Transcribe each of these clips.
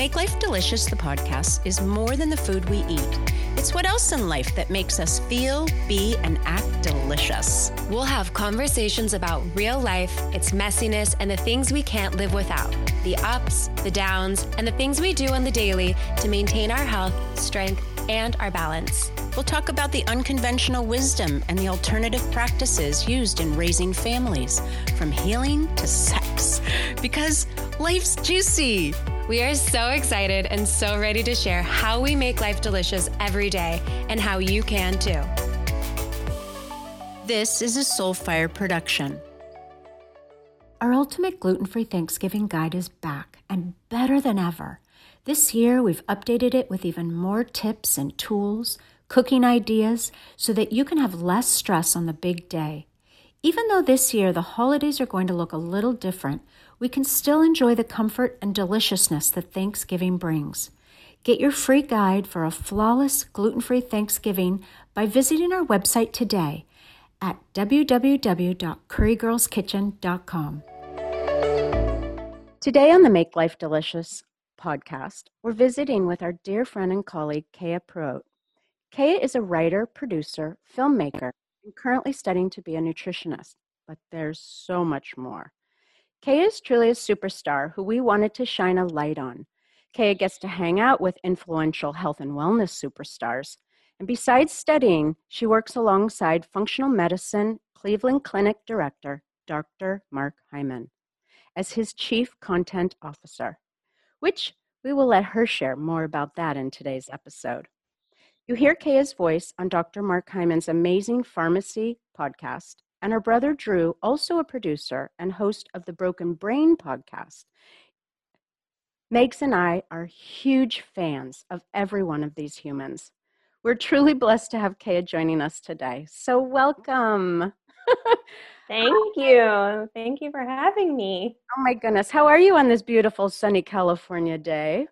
Make Life Delicious, the podcast, is more than the food we eat. It's what else in life that makes us feel, be, and act delicious. We'll have conversations about real life, its messiness, and the things we can't live without the ups, the downs, and the things we do on the daily to maintain our health, strength, and our balance. We'll talk about the unconventional wisdom and the alternative practices used in raising families, from healing to sex, because life's juicy. We are so excited and so ready to share how we make life delicious every day and how you can too. This is a Soulfire production. Our Ultimate Gluten Free Thanksgiving Guide is back and better than ever. This year, we've updated it with even more tips and tools, cooking ideas, so that you can have less stress on the big day. Even though this year the holidays are going to look a little different, we can still enjoy the comfort and deliciousness that Thanksgiving brings. Get your free guide for a flawless gluten free Thanksgiving by visiting our website today at www.currygirlskitchen.com. Today on the Make Life Delicious podcast, we're visiting with our dear friend and colleague, Kaya Purohit. Kaya is a writer, producer, filmmaker, and currently studying to be a nutritionist, but there's so much more. Kaya is truly a superstar who we wanted to shine a light on. Kaya gets to hang out with influential health and wellness superstars. And besides studying, she works alongside functional medicine Cleveland Clinic director, Dr. Mark Hyman, as his chief content officer which we will let her share more about that in today's episode. You hear Kaya's voice on Dr. Mark Hyman's amazing Farmacy podcast, and her brother Dhru, also a producer and host of the Broken Brain podcast. Megs and I are huge fans of every one of these humans. We're truly blessed to have Kaya joining us today. So, welcome. Thank you. Thank you for having me. Oh my goodness. How are you on this beautiful sunny California day?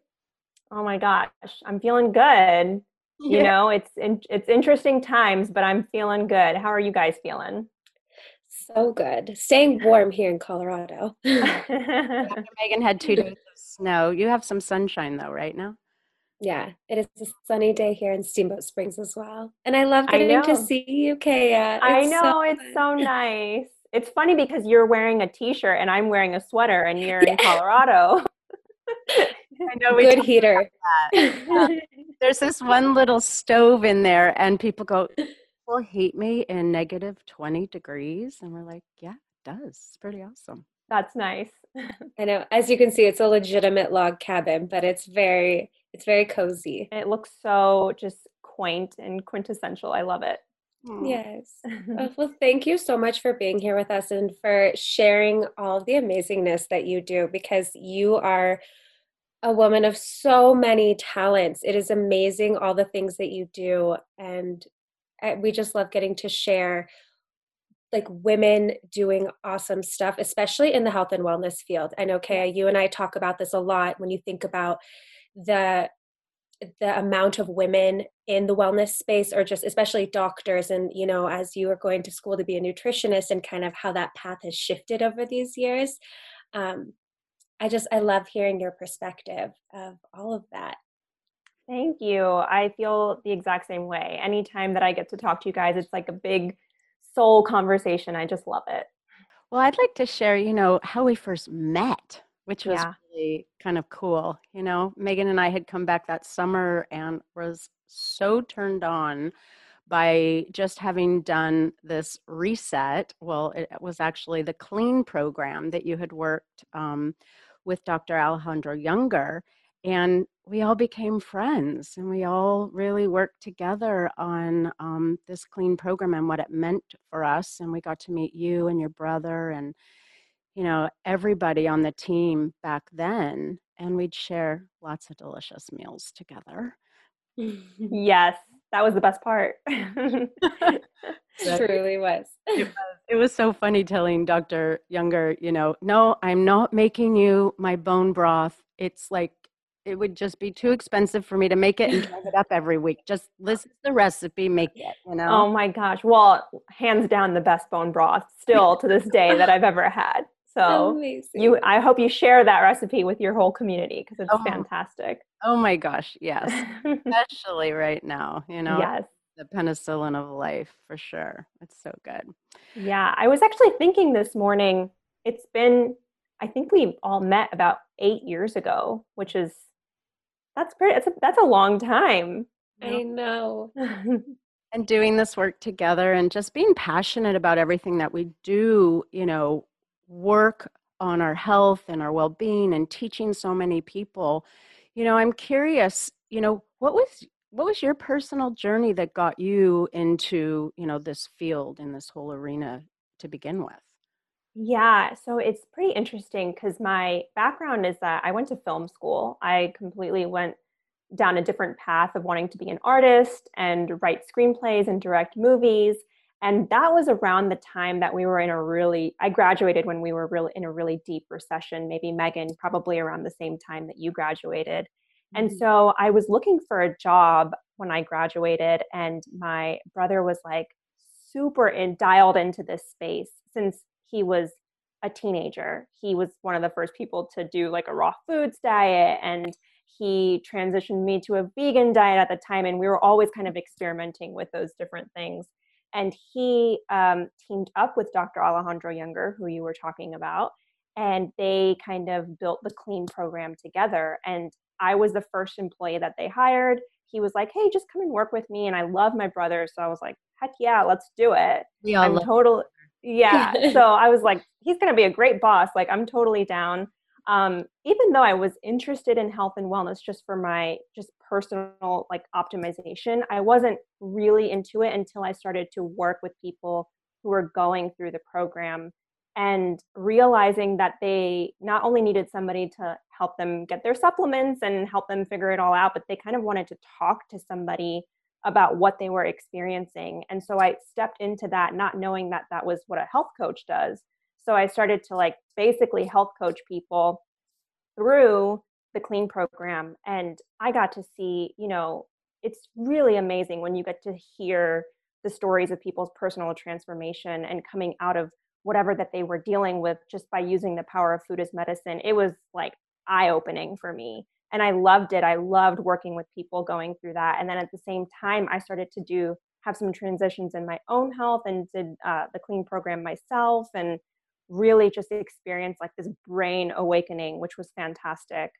Oh my gosh, I'm feeling good. Yeah. You know, it's it's interesting times, but I'm feeling good. How are you guys feeling? So good. Staying warm here in Colorado. Megan had two days of snow. You have some sunshine though, right now? Yeah, it is a sunny day here in Steamboat Springs as well. And I love getting I to see you, Kaya. It's I know, so it's so nice. It's funny because you're wearing a t-shirt and I'm wearing a sweater and you're yeah. in Colorado. I know we good heater. Yeah. There's this one little stove in there and people go, Will hate me in negative 20 degrees. And we're like, Yeah, it does. It's pretty awesome. That's nice. I know. As you can see, it's a legitimate log cabin, but it's very it's very cozy. It looks so just quaint and quintessential. I love it. Yes. Oh, well, thank you so much for being here with us and for sharing all the amazingness that you do because you are a woman of so many talents. It is amazing all the things that you do. And we just love getting to share like women doing awesome stuff, especially in the health and wellness field. I know, Kaya, you and I talk about this a lot when you think about the the amount of women in the wellness space or just especially doctors and you know as you are going to school to be a nutritionist and kind of how that path has shifted over these years. Um, i just i love hearing your perspective of all of that thank you i feel the exact same way anytime that i get to talk to you guys it's like a big soul conversation i just love it well i'd like to share you know how we first met which was yeah. really kind of cool. You know, Megan and I had come back that summer and was so turned on by just having done this reset. Well, it was actually the clean program that you had worked um, with Dr. Alejandro Junger. And we all became friends and we all really worked together on um, this clean program and what it meant for us. And we got to meet you and your brother and you know, everybody on the team back then, and we'd share lots of delicious meals together. yes, that was the best part. truly was. It, was. it was so funny telling Dr. Junger, you know, no, I'm not making you my bone broth. It's like it would just be too expensive for me to make it and drive it up every week. Just listen to the recipe, make it, you oh know. Oh my gosh. Well, hands down the best bone broth still to this day that I've ever had. So Amazing. you, I hope you share that recipe with your whole community because it's oh. fantastic. Oh my gosh, yes, especially right now. You know, yes, the penicillin of life for sure. It's so good. Yeah, I was actually thinking this morning. It's been, I think we all met about eight years ago, which is that's pretty. That's a, that's a long time. I know. and doing this work together and just being passionate about everything that we do, you know, work on our health and our well-being and teaching so many people. You know, I'm curious, you know, what was what was your personal journey that got you into, you know, this field in this whole arena to begin with? Yeah, so it's pretty interesting because my background is that I went to film school. I completely went down a different path of wanting to be an artist and write screenplays and direct movies. And that was around the time that we were in a really, I graduated when we were really in a really deep recession, maybe Megan, probably around the same time that you graduated. Mm-hmm. And so I was looking for a job when I graduated, and my brother was like super in, dialed into this space since he was a teenager. He was one of the first people to do like a raw foods diet and he transitioned me to a vegan diet at the time and we were always kind of experimenting with those different things. And he um, teamed up with dr alejandro Junger who you were talking about and they kind of built the clean program together. And i was the first employee that they hired. He was like hey just come and work with me and i love my brother so i was like heck yeah let's do it. We all i'm totally yeah so i was like he's going to be a great boss like i'm totally down. Um, even though I was interested in health and wellness just for my just personal like optimization, I wasn't really into it until I started to work with people who were going through the program and realizing that they not only needed somebody to help them get their supplements and help them figure it all out, but they kind of wanted to talk to somebody about what they were experiencing. And so I stepped into that not knowing that that was what a health coach does so I started to like basically health coach people through the clean program. And I got to see, you know, it's really amazing when you get to hear the stories of people's personal transformation and coming out of whatever that they were dealing with just by using the power of food as medicine. It was like eye opening for me. And I loved it. I loved working with people going through that. And then at the same time, I started to do have some transitions in my own health and did uh, the clean program myself and really just experienced like this brain awakening, which was fantastic.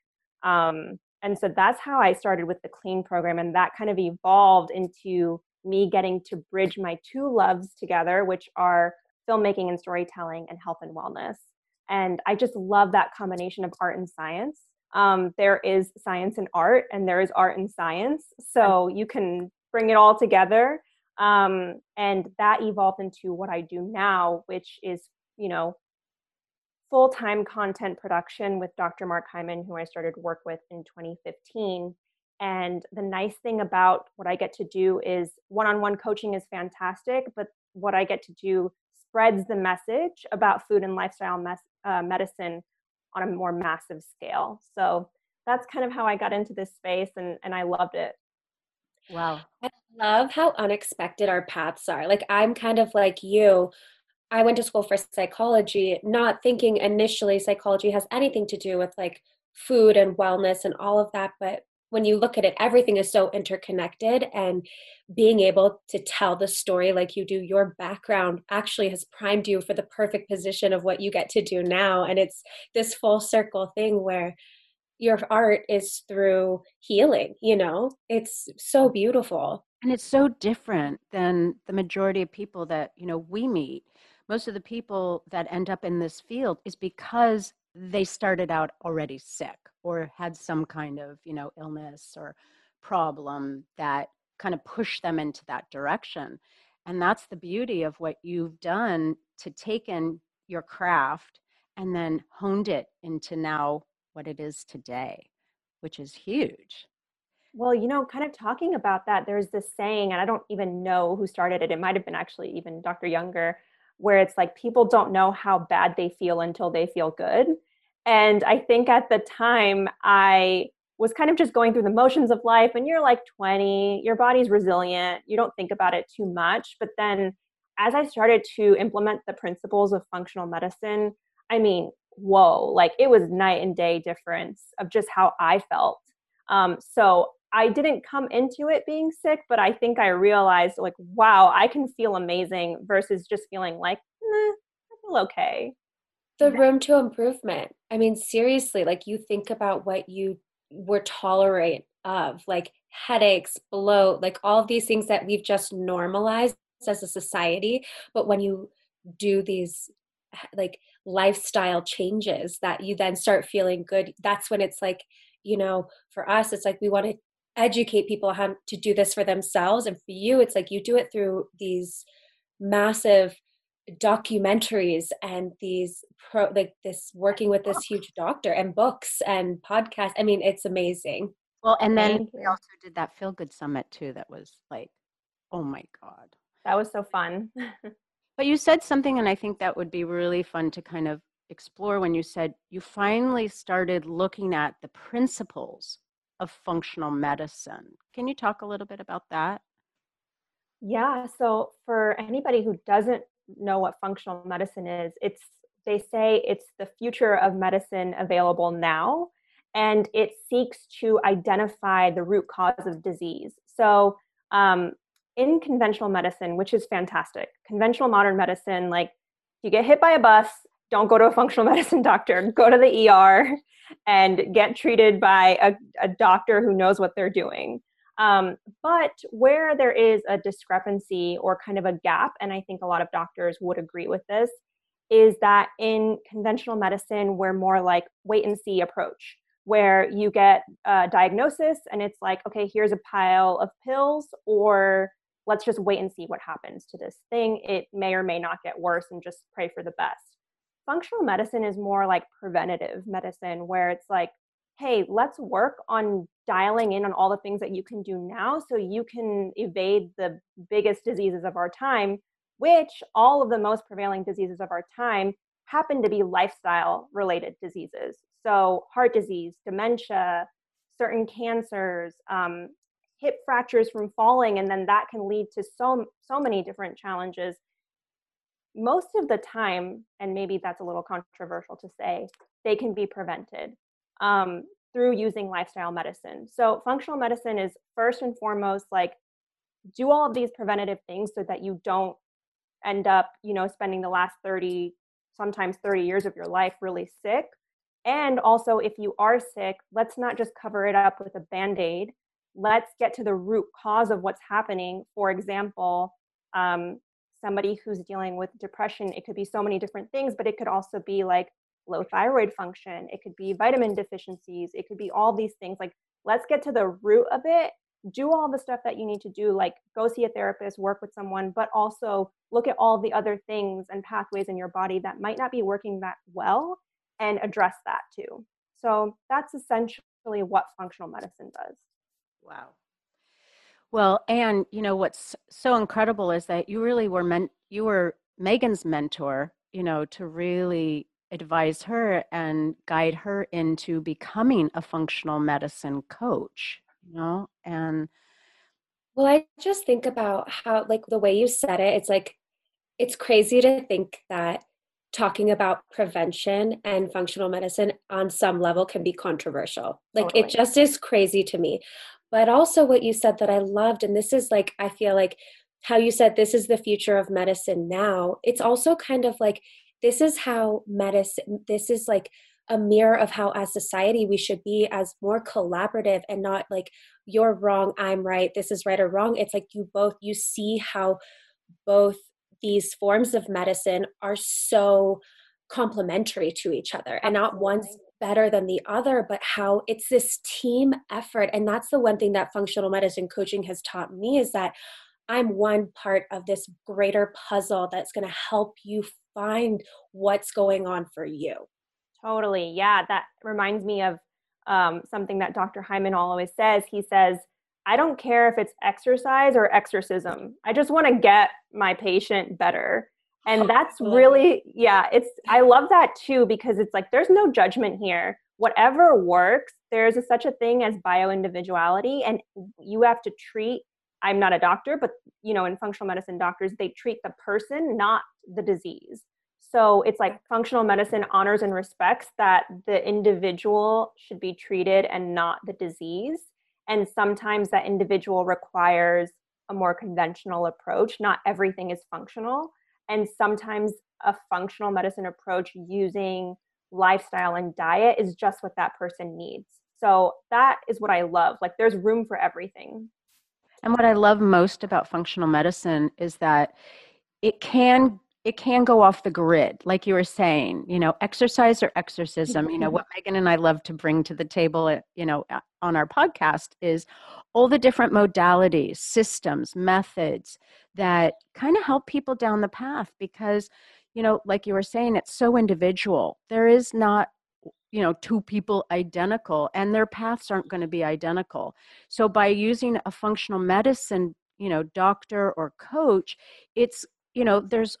Um, and so that's how I started with the clean program, and that kind of evolved into me getting to bridge my two loves together, which are filmmaking and storytelling and health and wellness. And I just love that combination of art and science. Um, there is science and art, and there is art and science. So you can bring it all together. Um, and that evolved into what I do now, which is you know, full time content production with Dr. Mark Hyman, who I started work with in 2015. And the nice thing about what I get to do is one on one coaching is fantastic, but what I get to do spreads the message about food and lifestyle mes- uh, medicine on a more massive scale. So that's kind of how I got into this space and, and I loved it. Wow. I love how unexpected our paths are. Like, I'm kind of like you. I went to school for psychology, not thinking initially psychology has anything to do with like food and wellness and all of that. But when you look at it, everything is so interconnected, and being able to tell the story like you do, your background actually has primed you for the perfect position of what you get to do now. And it's this full circle thing where your art is through healing, you know, it's so beautiful. And it's so different than the majority of people that, you know, we meet most of the people that end up in this field is because they started out already sick or had some kind of you know illness or problem that kind of pushed them into that direction and that's the beauty of what you've done to take in your craft and then honed it into now what it is today which is huge well, you know, kind of talking about that, there's this saying, and I don't even know who started it. It might have been actually even Dr. Junger, where it's like people don't know how bad they feel until they feel good. And I think at the time I was kind of just going through the motions of life and you're like 20, your body's resilient, you don't think about it too much, but then as I started to implement the principles of functional medicine, I mean, whoa, like it was night and day difference of just how I felt. Um, so I didn't come into it being sick, but I think I realized like, wow, I can feel amazing versus just feeling like, I feel okay. The room to improvement. I mean, seriously, like you think about what you were tolerant of, like headaches, bloat, like all these things that we've just normalized as a society. But when you do these like lifestyle changes that you then start feeling good, that's when it's like, you know, for us, it's like we want to educate people how to do this for themselves. And for you, it's like you do it through these massive documentaries and these pro like this working with this huge doctor and books and podcasts. I mean, it's amazing. Well, and then we also did that feel good summit too. That was like, oh my God. That was so fun. but you said something, and I think that would be really fun to kind of explore when you said you finally started looking at the principles of functional medicine. Can you talk a little bit about that? Yeah, so for anybody who doesn't know what functional medicine is, it's they say it's the future of medicine available now and it seeks to identify the root cause of disease. So, um, in conventional medicine, which is fantastic, conventional modern medicine, like you get hit by a bus, don't go to a functional medicine doctor, go to the ER and get treated by a, a doctor who knows what they're doing. Um, but where there is a discrepancy or kind of a gap, and I think a lot of doctors would agree with this, is that in conventional medicine, we're more like wait and see approach where you get a diagnosis and it's like, okay, here's a pile of pills, or let's just wait and see what happens to this thing. It may or may not get worse and just pray for the best. Functional medicine is more like preventative medicine, where it's like, hey, let's work on dialing in on all the things that you can do now so you can evade the biggest diseases of our time, which all of the most prevailing diseases of our time happen to be lifestyle related diseases. So, heart disease, dementia, certain cancers, um, hip fractures from falling, and then that can lead to so so many different challenges. Most of the time, and maybe that's a little controversial to say, they can be prevented um, through using lifestyle medicine. So, functional medicine is first and foremost like do all of these preventative things so that you don't end up, you know, spending the last 30, sometimes 30 years of your life really sick and also, if you are sick, let's not just cover it up with a band aid. Let's get to the root cause of what's happening. For example, um, somebody who's dealing with depression, it could be so many different things, but it could also be like low thyroid function, it could be vitamin deficiencies, it could be all these things. Like, let's get to the root of it. Do all the stuff that you need to do, like go see a therapist, work with someone, but also look at all the other things and pathways in your body that might not be working that well and address that too. So that's essentially what functional medicine does. Wow. Well, and you know what's so incredible is that you really were meant you were Megan's mentor, you know, to really advise her and guide her into becoming a functional medicine coach, you know, and well, I just think about how like the way you said it, it's like it's crazy to think that talking about prevention and functional medicine on some level can be controversial. Like totally. it just is crazy to me. But also what you said that I loved and this is like I feel like how you said this is the future of medicine now. It's also kind of like this is how medicine this is like a mirror of how as society we should be as more collaborative and not like you're wrong i'm right this is right or wrong it's like you both you see how both these forms of medicine are so complementary to each other and not one's better than the other but how it's this team effort. And that's the one thing that functional medicine coaching has taught me is that i'm one part of this greater puzzle that's going to help you find what's going on for you. Totally. Yeah that reminds me of um, something that dr hyman always says. He says I don't care if it's exercise or exorcism. I just want to get my patient better. And oh, that's really, yeah, it's, I love that too because it's like there's no judgment here. Whatever works, there's a, such a thing as bio individuality, and you have to treat. I'm not a doctor, but you know, in functional medicine, doctors they treat the person, not the disease. So it's like functional medicine honors and respects that the individual should be treated and not the disease. And sometimes that individual requires a more conventional approach. Not everything is functional. And sometimes a functional medicine approach using lifestyle and diet is just what that person needs. So that is what I love. Like there's room for everything. And what I love most about functional medicine is that it can it can go off the grid like you were saying you know exercise or exorcism you know what megan and i love to bring to the table uh, you know on our podcast is all the different modalities systems methods that kind of help people down the path because you know like you were saying it's so individual. There is not you know two people identical and their paths aren't going to be identical. So by using a functional medicine you know doctor or coach it's you know there's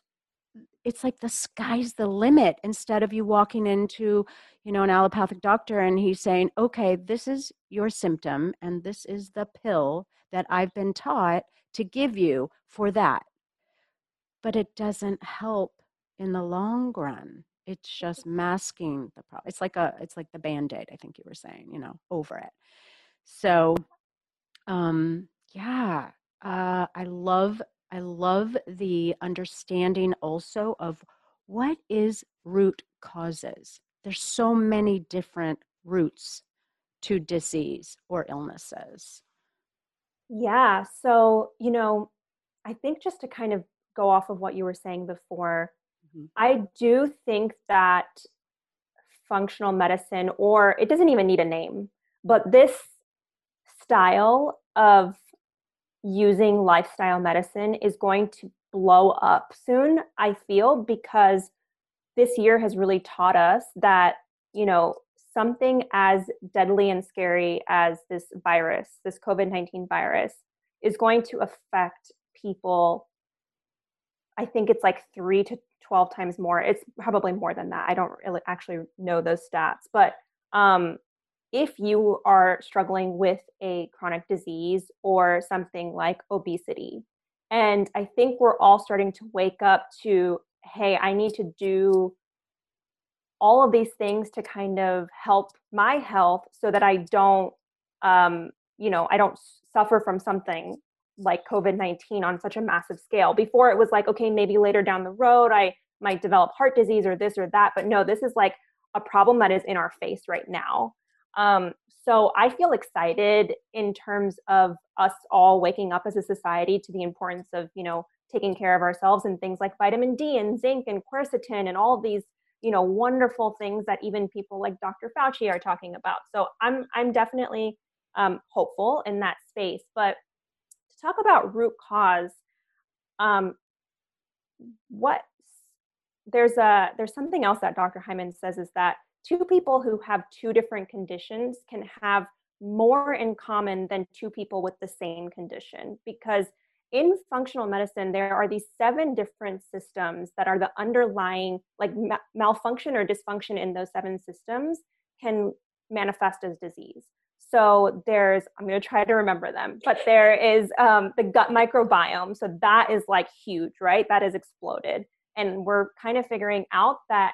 it's like the sky's the limit instead of you walking into you know an allopathic doctor and he's saying okay this is your symptom and this is the pill that i've been taught to give you for that. But it doesn't help in the long run. It's just masking the problem it's like a it's like the band-aid i think you were saying you know over it. So um yeah uh i love I love the understanding also of what is root causes. There's so many different roots to disease or illnesses. Yeah. So, you know, I think just to kind of go off of what you were saying before, mm-hmm. I do think that functional medicine, or it doesn't even need a name, but this style of using lifestyle medicine is going to blow up soon, I feel, because this year has really taught us that, you know, something as deadly and scary as this virus, this COVID 19 virus, is going to affect people. I think it's like three to 12 times more. It's probably more than that. I don't really actually know those stats, but um, if you are struggling with a chronic disease or something like obesity. And I think we're all starting to wake up to hey, I need to do all of these things to kind of help my health so that I don't, um, you know, I don't suffer from something like COVID 19 on such a massive scale. Before it was like, okay, maybe later down the road, I might develop heart disease or this or that. But no, this is like a problem that is in our face right now. Um, so I feel excited in terms of us all waking up as a society to the importance of, you know, taking care of ourselves and things like vitamin D and zinc and quercetin and all these, you know, wonderful things that even people like Dr. Fauci are talking about. So I'm I'm definitely um, hopeful in that space. But to talk about root cause, um, what there's a there's something else that Dr. Hyman says is that two people who have two different conditions can have more in common than two people with the same condition because in functional medicine there are these seven different systems that are the underlying like ma- malfunction or dysfunction in those seven systems can manifest as disease. So there's i'm going to try to remember them but there is um, the gut microbiome. So that is like huge right? That is exploded. And we're kind of figuring out that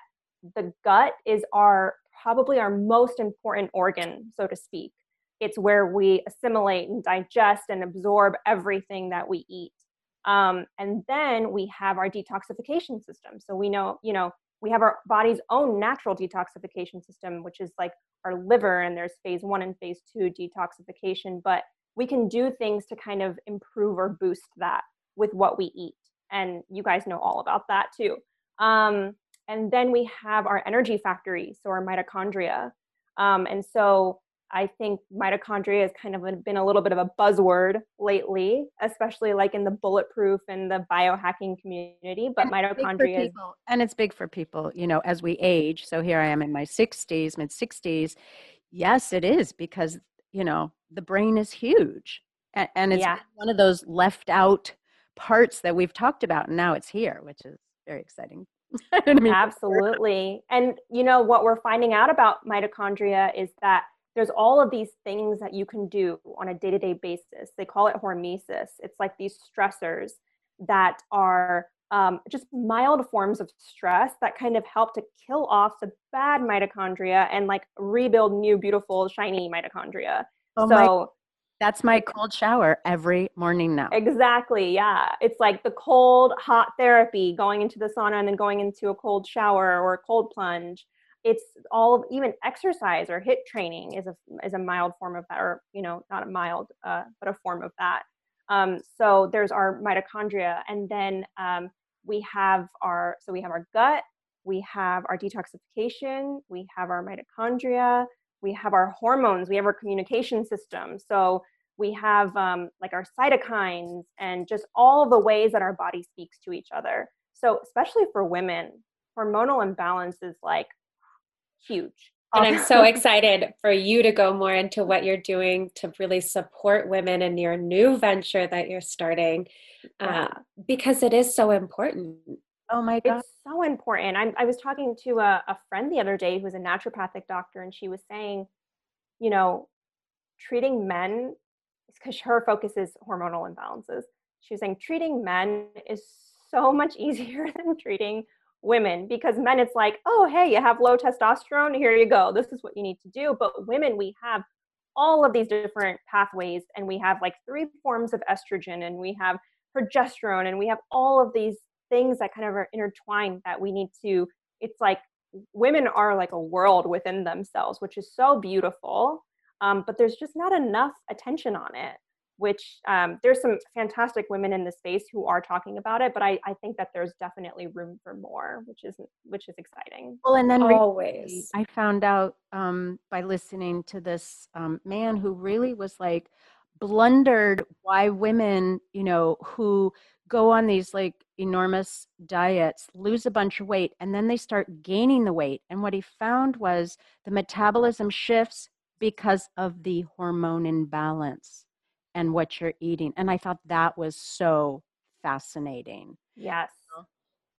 the gut is our probably our most important organ, so to speak. It's where we assimilate and digest and absorb everything that we eat. Um, and then we have our detoxification system. So we know, you know, we have our body's own natural detoxification system, which is like our liver, and there's phase one and phase two detoxification. But we can do things to kind of improve or boost that with what we eat. And you guys know all about that too. Um, and then we have our energy factory, so our mitochondria. Um, and so I think mitochondria has kind of been a little bit of a buzzword lately, especially like in the bulletproof and the biohacking community. But and mitochondria is. And it's big for people, you know, as we age. So here I am in my 60s, mid 60s. Yes, it is because, you know, the brain is huge. And, and it's yeah. one of those left out parts that we've talked about. And now it's here, which is very exciting. Absolutely. And you know what we're finding out about mitochondria is that there's all of these things that you can do on a day-to-day basis. They call it hormesis. It's like these stressors that are um, just mild forms of stress that kind of help to kill off the bad mitochondria and like rebuild new, beautiful, shiny mitochondria. Oh so that's my cold shower every morning now. Exactly. Yeah. It's like the cold, hot therapy, going into the sauna and then going into a cold shower or a cold plunge. It's all even exercise or HIIT training is a is a mild form of that, or you know, not a mild, uh, but a form of that. Um, so there's our mitochondria, and then um, we have our so we have our gut, we have our detoxification, we have our mitochondria, we have our hormones, we have our communication system. So we have um, like our cytokines and just all the ways that our body speaks to each other. So especially for women, hormonal imbalance is like huge. And I'm so excited for you to go more into what you're doing to really support women in your new venture that you're starting uh, because it is so important. Oh my God. It's so important. I'm, I was talking to a, a friend the other day who's a naturopathic doctor, and she was saying, you know, treating men, because her focus is hormonal imbalances. She was saying treating men is so much easier than treating women because men it's like oh hey you have low testosterone here you go this is what you need to do but women we have all of these different pathways and we have like three forms of estrogen and we have progesterone and we have all of these things that kind of are intertwined that we need to it's like women are like a world within themselves which is so beautiful um, but there's just not enough attention on it which um, there's some fantastic women in the space who are talking about it, but I, I think that there's definitely room for more, which is which is exciting. Well, and then always I found out um, by listening to this um, man who really was like blundered why women, you know, who go on these like enormous diets lose a bunch of weight and then they start gaining the weight and what he found was the metabolism shifts because of the hormone imbalance and what you're eating. And I thought that was so fascinating. Yes.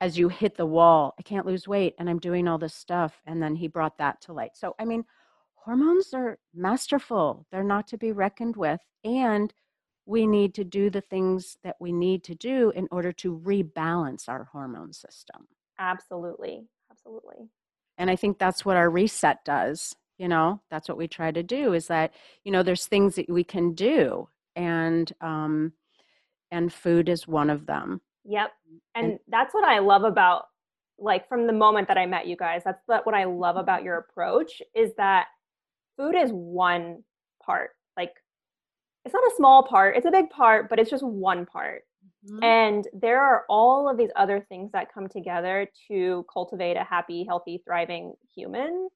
As you hit the wall, I can't lose weight and I'm doing all this stuff. And then he brought that to light. So, I mean, hormones are masterful, they're not to be reckoned with. And we need to do the things that we need to do in order to rebalance our hormone system. Absolutely. Absolutely. And I think that's what our reset does. You know, that's what we try to do is that, you know, there's things that we can do and um, and food is one of them. Yep, and, and that's what I love about like from the moment that I met you guys. That's what I love about your approach is that food is one part. It's not a small part; it's a big part, but it's just one part. Mm-hmm. And there are all of these other things that come together to cultivate a happy, healthy, thriving human.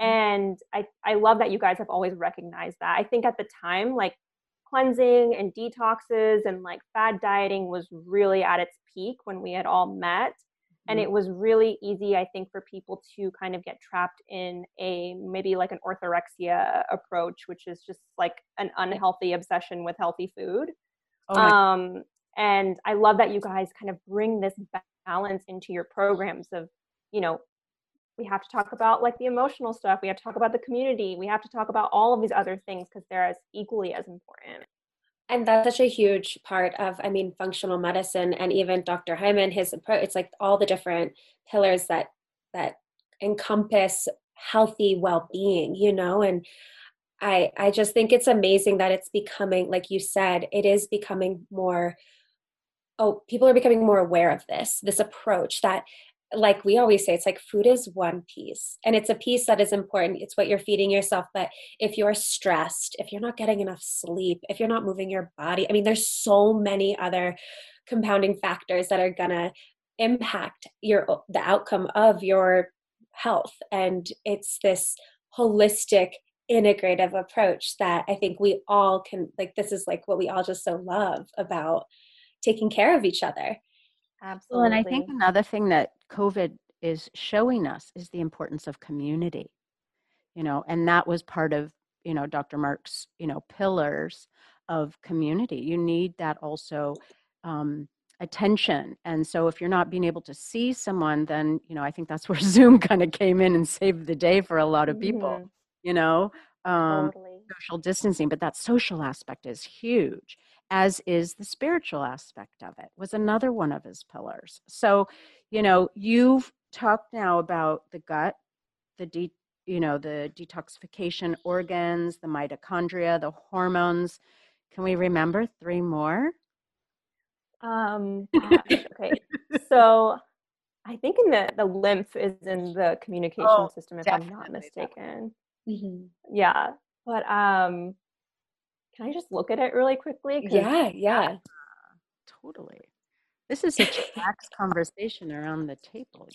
Mm-hmm. And I, I love that you guys have always recognized that. I think at the time, like cleansing and detoxes and like fad dieting was really at its peak when we had all met and it mm-hmm. was really easy i think for people to kind of get trapped in a maybe like an orthorexia approach which is just like an unhealthy obsession with healthy food oh um and i love that you guys kind of bring this balance into your programs of you know we have to talk about like the emotional stuff we have to talk about the community we have to talk about all of these other things because they're as equally as important and that's such a huge part of i mean functional medicine and even dr hyman his approach it's like all the different pillars that that encompass healthy well-being you know? And i i just think it's amazing that it's becoming like you said it is becoming more oh people are becoming more aware of this this approach that like we always say, it's like food is one piece and it's a piece that is important. It's what you're feeding yourself. But if you're stressed, if you're not getting enough sleep, if you're not moving your body, I mean, there's so many other compounding factors that are to impact your the outcome of your health and it's this holistic integrative approach that i think we all can like this is like what we all just so love about taking care of each other Absolutely. Well, and I think another thing that COVID is showing us is the importance of community, you know, and that was part of, you know, Dr. Mark's, you know, pillars of community. You need that also um, attention. And so if you're not being able to see someone, then, you know, I think that's where Zoom kind of came in and saved the day for a lot of people, mm-hmm. you know, um, totally. social distancing, but that social aspect is huge. As is the spiritual aspect of it was another one of his pillars. So you know you've talked now about the gut the de- you know the detoxification organs the mitochondria the hormones. Can we remember three more? Um gosh, okay. So i think in the the lymph is in the communication oh, system if i'm not mistaken. Mm-hmm. yeah but um can I just look at it really quickly? Yeah, yeah. Uh, totally. This is such a relaxed conversation around the table.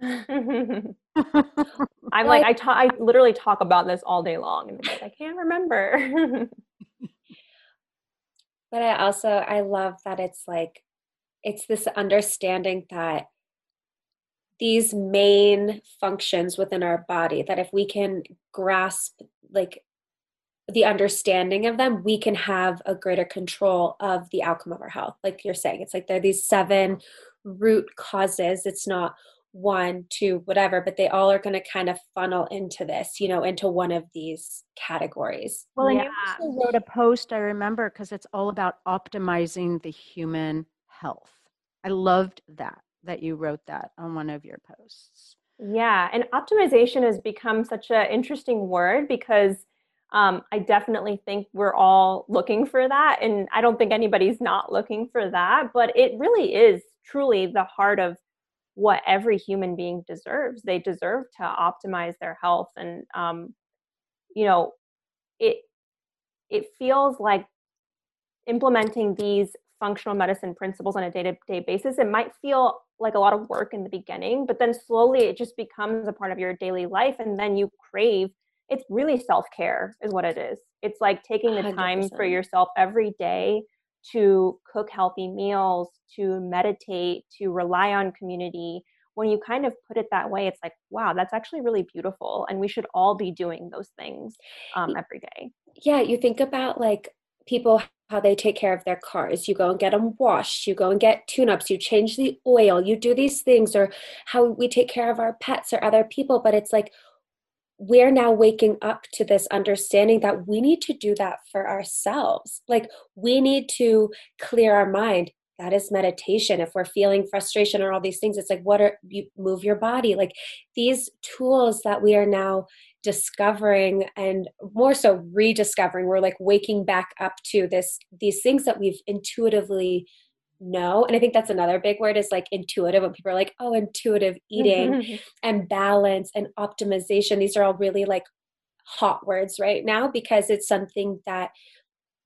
I'm like I talk I literally talk about this all day long and like, I can't remember. but I also I love that it's like it's this understanding that these main functions within our body that if we can grasp like the understanding of them, we can have a greater control of the outcome of our health. Like you're saying, it's like there are these seven root causes. It's not one, two, whatever, but they all are going to kind of funnel into this, you know, into one of these categories. Well, and yeah. you also wrote a post, I remember, because it's all about optimizing the human health. I loved that, that you wrote that on one of your posts. Yeah, and optimization has become such an interesting word because um, I definitely think we're all looking for that. And I don't think anybody's not looking for that, but it really is truly the heart of what every human being deserves. They deserve to optimize their health. And, um, you know, it, it feels like implementing these functional medicine principles on a day-to-day basis it might feel like a lot of work in the beginning but then slowly it just becomes a part of your daily life and then you crave it's really self-care is what it is. It's like taking the time 100%. for yourself every day to cook healthy meals to meditate to rely on community. When you kind of put it that way it's like wow that's actually really beautiful and we should all be doing those things um, every day. Yeah you think about like people how they take care of their cars. You go and get them washed. You go and get tune-ups. You change the oil. You do these things or how we take care of our pets or other people. But it's like we're now waking up to this understanding that we need to do that for ourselves. Like we need to clear our mind. That is meditation. If we're feeling frustration or all these things, it's like, what are you move your body? Like these tools that we are now discovering and more so rediscovering, we're like waking back up to this, these things that we've intuitively know and i think that's another big word is like intuitive when people are like oh intuitive eating and balance and optimization. These are all really like hot words right now because it's something that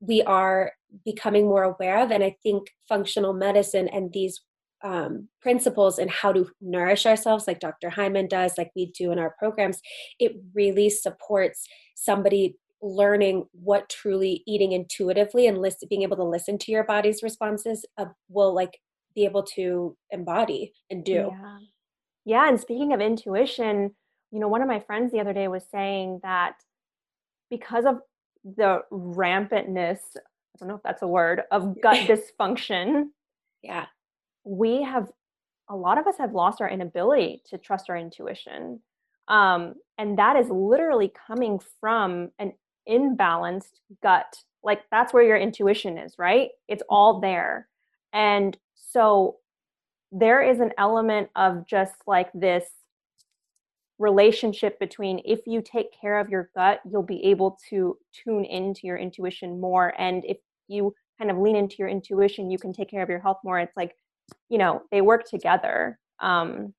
we are becoming more aware of and i think functional medicine and these um, principles and how to nourish ourselves like dr hyman does like we do in our programs it really supports somebody learning what truly eating intuitively and listen, being able to listen to your body's responses uh, will like be able to embody and do. Yeah. yeah. And speaking of intuition, you know, one of my friends the other day was saying that because of the rampantness, I don't know if that's a word, of gut dysfunction. Yeah. We have, a lot of us have lost our inability to trust our intuition. Um, and that is literally coming from an imbalanced gut like that's where your intuition is right? It's all there. And so there is an element of just like this relationship between if you take care of your gut you'll be able to tune into your intuition more. And if you kind of lean into your intuition you can take care of your health more. It's like you know they work together. Um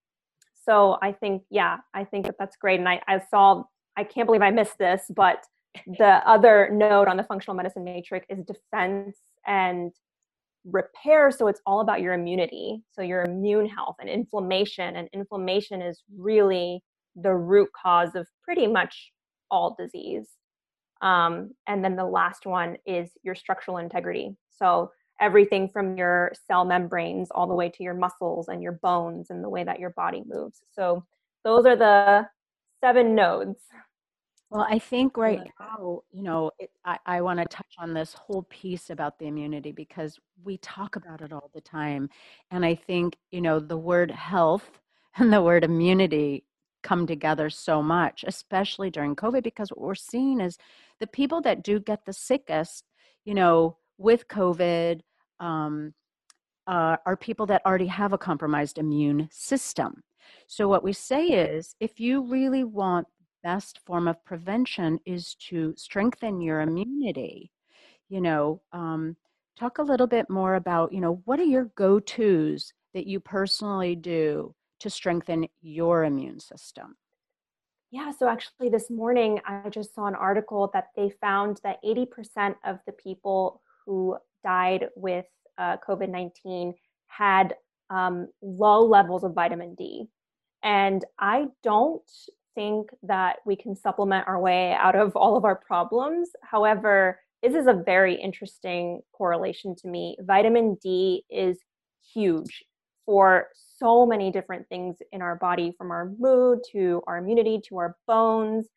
so i think yeah i think that that's great. And i i saw i can't believe i missed this but the other node on the functional medicine matrix is defense and repair so it's all about your immunity. So your immune health and inflammation and inflammation is really the root cause of pretty much all disease. Um, and then the last one is your structural integrity. So everything from your cell membranes all the way to your muscles and your bones and the way that your body moves. So those are the seven nodes well, I think right now, you know, it, I, I want to touch on this whole piece about the immunity because we talk about it all the time. And I think, you know, the word health and the word immunity come together so much, especially during COVID, because what we're seeing is the people that do get the sickest, you know, with COVID um, uh, are people that already have a compromised immune system. So what we say is, if you really want best form of prevention is to strengthen your immunity. You know, um, talk a little bit more about, you know, what are your go-tos that you personally do to strengthen your immune system? Yeah, so actually this morning I just saw an article that they found that 80% of the people who died with uh, COVID 19 had um, low levels of vitamin D. And I don't think that we can supplement our way out of all of our problems. However, this is a very interesting correlation to me. Vitamin D is huge for so many different things in our body, from our mood to our immunity to our bones.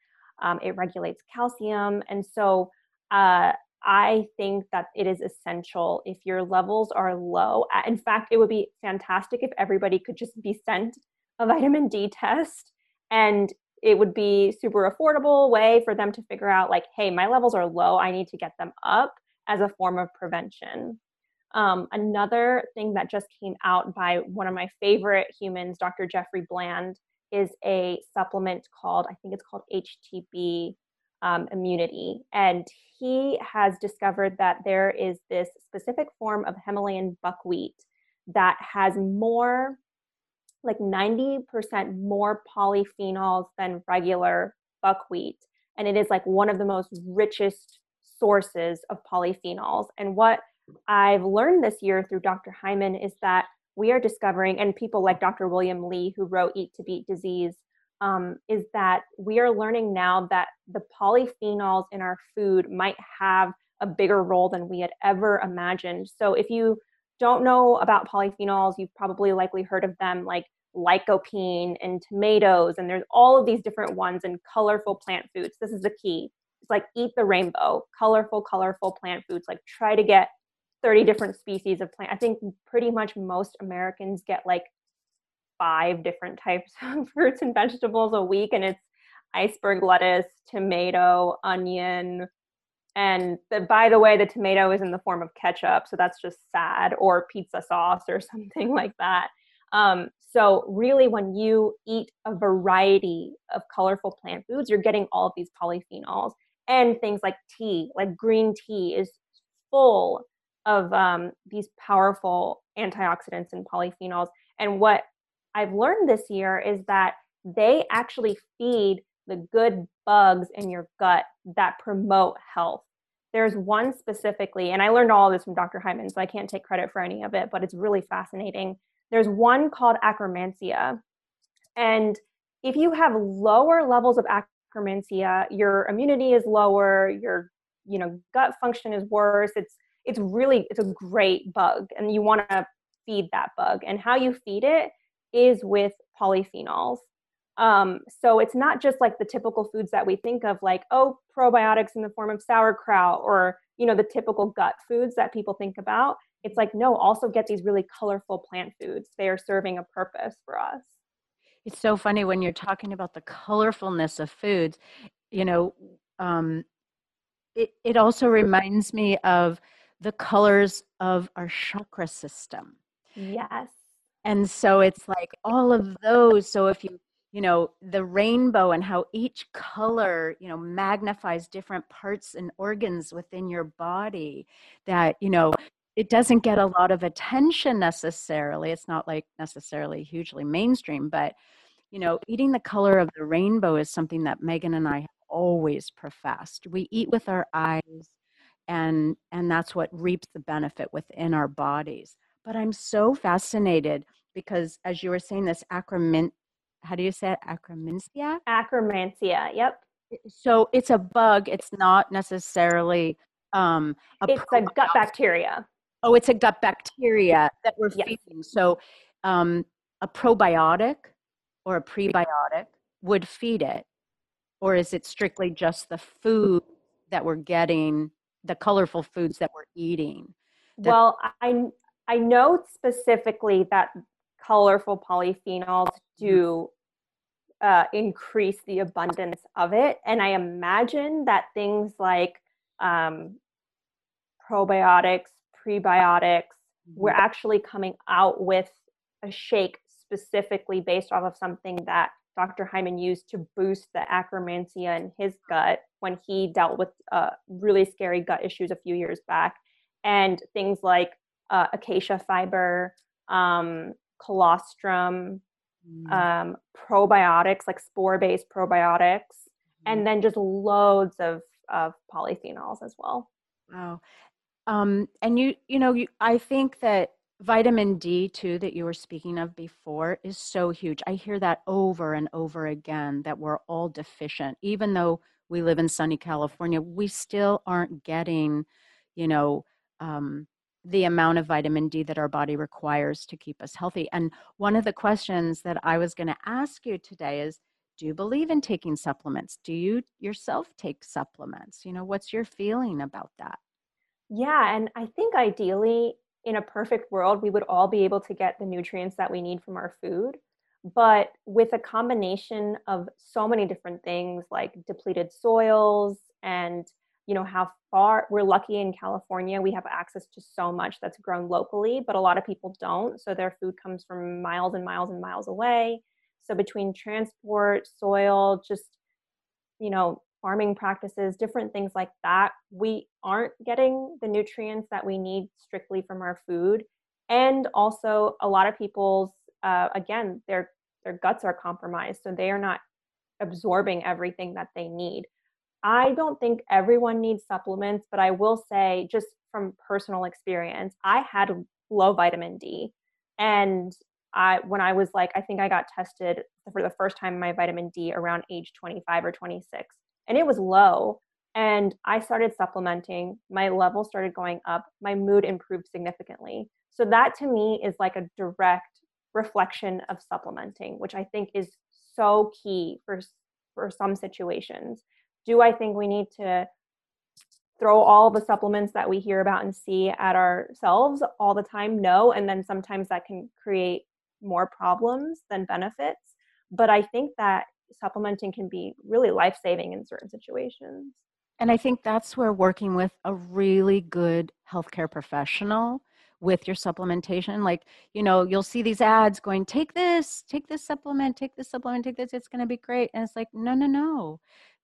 Um, it regulates calcium. And so uh, I think that it is essential if your levels are low. In fact, it would be fantastic if everybody could just be sent a vitamin D test and it would be super affordable way for them to figure out like hey my levels are low i need to get them up as a form of prevention. Um, another thing that just came out by one of my favorite humans dr jeffrey bland is a supplement called i think it's called htb um, immunity. And he has discovered that there is this specific form of himalayan buckwheat that has more like 90% more polyphenols than regular buckwheat. And it is like one of the most richest sources of polyphenols. And what I've learned this year through Dr. Hyman is that we are discovering, and people like Dr. William Li, who wrote Eat to Beat Disease, um, is that we are learning now that the polyphenols in our food might have a bigger role than we had ever imagined. So if you don't know about polyphenols, you've probably likely heard of them like lycopene and tomatoes, and there's all of these different ones and colorful plant foods. This is the key. It's like eat the rainbow, colorful, colorful plant foods. Like try to get 30 different species of plant. I think pretty much most Americans get like five different types of fruits and vegetables a week, and it's iceberg lettuce, tomato, onion, and the, by the way, the tomato is in the form of ketchup, so that's just sad, or pizza sauce or something like that. Um, so, really, when you eat a variety of colorful plant foods, you're getting all of these polyphenols and things like tea, like green tea, is full of um, these powerful antioxidants and polyphenols. And what I've learned this year is that they actually feed the good bugs in your gut that promote health. There's one specifically, and I learned all this from Dr. Hyman, so I can't take credit for any of it, but it's really fascinating. There's one called Akkermansia. And if you have lower levels of Akkermansia, your immunity is lower, your you know gut function is worse. It's it's really it's a great bug and you want to feed that bug. And how you feed it is with polyphenols. Um, so it's not just like the typical foods that we think of, like oh, probiotics in the form of sauerkraut, or you know the typical gut foods that people think about. It's like no, also get these really colorful plant foods. They are serving a purpose for us. It's so funny when you're talking about the colorfulness of foods. You know, um, it it also reminds me of the colors of our chakra system. Yes. And so it's like all of those. So if you you know the rainbow and how each color you know magnifies different parts and organs within your body that you know it doesn't get a lot of attention necessarily it's not like necessarily hugely mainstream but you know eating the color of the rainbow is something that megan and i have always professed we eat with our eyes and and that's what reaps the benefit within our bodies but i'm so fascinated because as you were saying this acromin how do you say it? Akkermansia? Akkermansia, yep. So it's a bug. It's not necessarily um, a it's a gut bacteria. Oh, it's a gut bacteria that we're yes. feeding. So um, a probiotic or a prebiotic would feed it, or is it strictly just the food that we're getting, the colorful foods that we're eating? That- well, I I know specifically that colorful polyphenols mm-hmm. do uh, increase the abundance of it. And I imagine that things like um, probiotics, prebiotics. Mm-hmm. We're actually coming out with a shake specifically based off of something that Dr. Hyman used to boost the akkermansia in his gut when he dealt with uh, really scary gut issues a few years back. And things like uh, acacia fiber, um, colostrum, mm. um, probiotics like spore based probiotics, mm. and then just loads of, of polyphenols as well. Wow. Um, and you, you know, you, I think that vitamin D too that you were speaking of before is so huge. I hear that over and over again that we're all deficient, even though we live in sunny California, we still aren't getting, you know, um, the amount of vitamin D that our body requires to keep us healthy. And one of the questions that I was going to ask you today is do you believe in taking supplements? Do you yourself take supplements? You know, what's your feeling about that? Yeah, and I think ideally in a perfect world, we would all be able to get the nutrients that we need from our food. But with a combination of so many different things like depleted soils and you know how far we're lucky in California we have access to so much that's grown locally but a lot of people don't so their food comes from miles and miles and miles away so between transport soil just you know farming practices different things like that we aren't getting the nutrients that we need strictly from our food. And also a lot of people's uh, again their their guts are compromised so they are not absorbing everything that they need. I don't think everyone needs supplements, but I will say, just from personal experience, I had low vitamin D. And I, when I was like, I think I got tested for the first time my vitamin D around age 25 or 26, and it was low. And I started supplementing, my level started going up, my mood improved significantly. So, that to me is like a direct reflection of supplementing, which I think is so key for, for some situations do I think we need to throw all the supplements that we hear about and see at ourselves all the time? No. And then sometimes that can create more problems than benefits. But I think that supplementing can be really life saving in certain situations. And I think that's where working with a really good healthcare professional with your supplementation. Like, you know, you'll see these ads going, take this, take this supplement, take this supplement, take this, it's going to be great. And it's like, no, no, no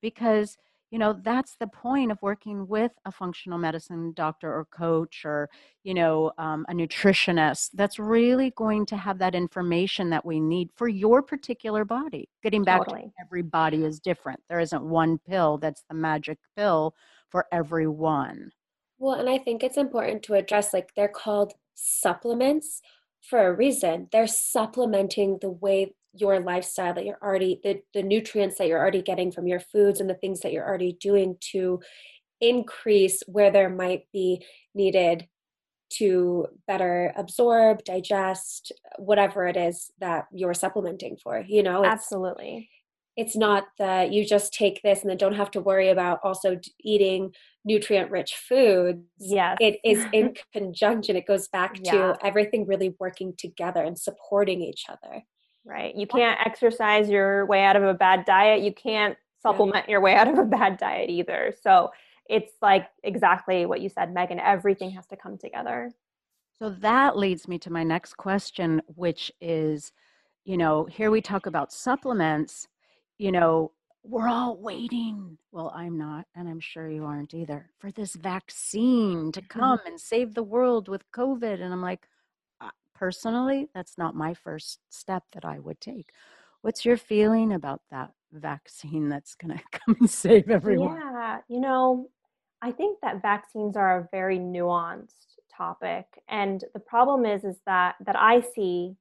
because you know that's the point of working with a functional medicine doctor or coach or you know um, a nutritionist that's really going to have that information that we need for your particular body. Getting back totally. to every body is different. There isn't one pill that's the magic pill for everyone well and i think it's important to address like they're called supplements for a reason. They're supplementing the way your lifestyle that you're already the, the nutrients that you're already getting from your foods and the things that you're already doing to increase where there might be needed to better absorb digest whatever it is that you're supplementing for you know it's, absolutely. it's not that you just take this and then don't have to worry about also eating nutrient rich foods. Yes. It is in conjunction it goes back yeah. to everything really working together and supporting each other Right. You can't exercise your way out of a bad diet. You can't supplement your way out of a bad diet either. So it's like exactly what you said, Megan. Everything has to come together. So that leads me to my next question, which is you know, here we talk about supplements, you know, we're all waiting. Well, I'm not, and I'm sure you aren't either, for this vaccine to mm-hmm. come and save the world with COVID. And I'm like, personally, that's not my first step that I would take. What's your feeling about that vaccine that's going to come and save everyone? Yeah, you know, I think that vaccines are a very nuanced topic and the problem is is that that I see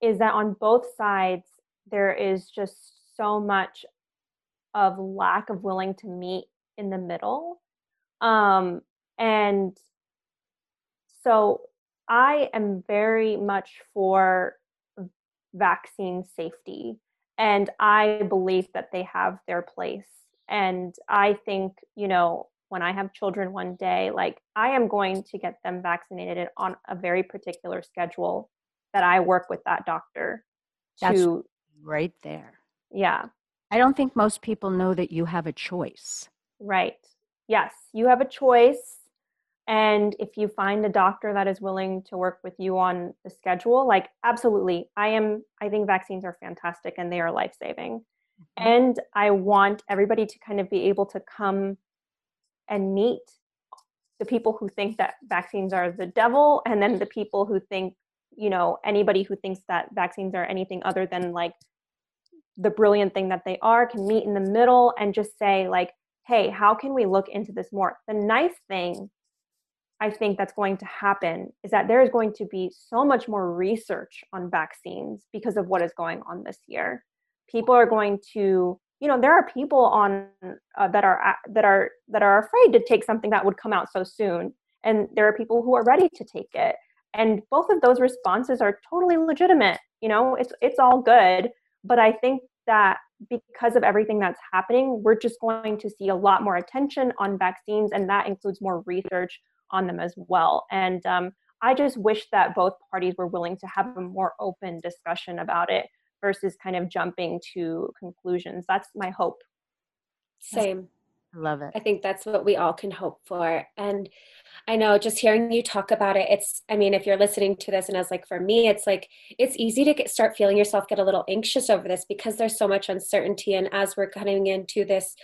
is that on both sides there is just so much of lack of willing to meet in the middle um and so I am very much for vaccine safety and I believe that they have their place. And I think, you know, when I have children one day, like I am going to get them vaccinated on a very particular schedule that I work with that doctor That's to right there. Yeah. I don't think most people know that you have a choice. Right. Yes, you have a choice And if you find a doctor that is willing to work with you on the schedule, like absolutely, I am, I think vaccines are fantastic and they are life saving. Mm-hmm. And I want everybody to kind of be able to come and meet the people who think that vaccines are the devil and then the people who think you know anybody who thinks that vaccines are anything other than like the brilliant thing that they are can meet in the middle and just say like hey how can we look into this more the nice thing i think that's going to happen is that there is going to be so much more research on vaccines because of what is going on this year. People are going to you know there are people on uh, that are that are that are afraid to take something that would come out so soon. And there are people who are ready to take it. And both of those responses are totally legitimate you know it's it's all good. But i think that because of everything that's happening we're just going to see a lot more attention on vaccines and that includes more research on them as well and um, i just wish that both parties were willing to have a more open discussion about it versus kind of jumping to conclusions. That's my hope. Same. I love it. I think that's what we all can hope for. And I know just hearing you talk about it, it's, I mean, if you're listening to this and as like for me, it's like, it's easy to get, start feeling yourself get a little anxious over this because there's so much uncertainty. And as we're coming into this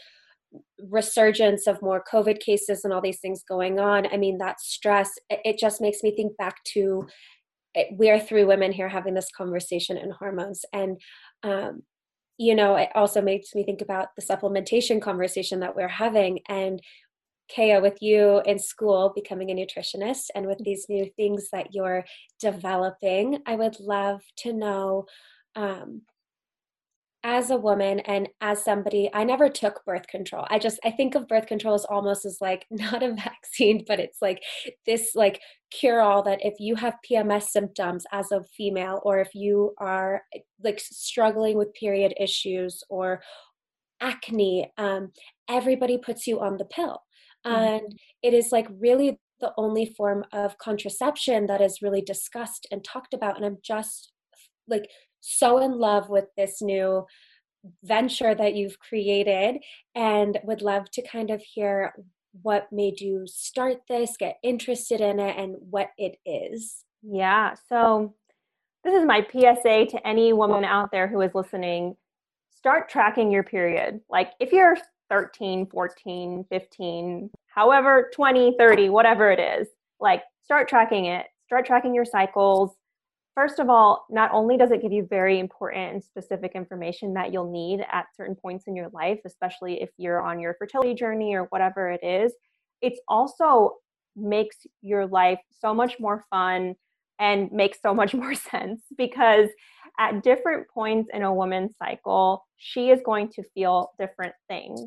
resurgence of more COVID cases and all these things going on, I mean, that stress, it just makes me think back to we are three women here having this conversation in hormones. And um, you know it also makes me think about the supplementation conversation that we're having and Kaya, with you in school becoming a nutritionist and with these new things that you're developing, I would love to know um, as a woman and as somebody i never took birth control i just i think of birth control as almost as like not a vaccine but it's like this like cure all that if you have pms symptoms as a female or if you are like struggling with period issues or acne um, everybody puts you on the pill mm-hmm. and it is like really the only form of contraception that is really discussed and talked about and i'm just like so in love with this new venture that you've created and would love to kind of hear what made you start this, get interested in it, and what it is. Yeah. So, this is my PSA to any woman out there who is listening. Start tracking your period. Like, if you're 13, 14, 15, however, 20, 30, whatever it is, like, start tracking it. Start tracking your cycles First of all, not only does it give you very important and specific information that you'll need at certain points in your life, especially if you're on your fertility journey or whatever it is, it's also makes your life so much more fun and makes so much more sense because at different points in a woman's cycle, she is going to feel different things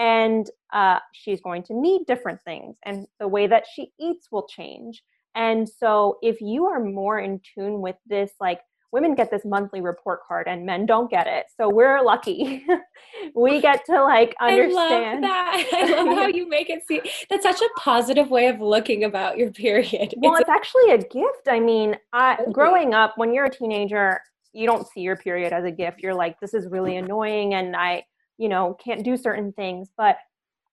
and uh, she's going to need different things, and the way that she eats will change. And so if you are more in tune with this, like women get this monthly report card and men don't get it. So we're lucky. we get to like understand. I love that. I love how you make it seem that's such a positive way of looking about your period. Well, it's, it's actually a gift. I mean, I, growing up, when you're a teenager, you don't see your period as a gift. You're like, this is really annoying and I, you know, can't do certain things. But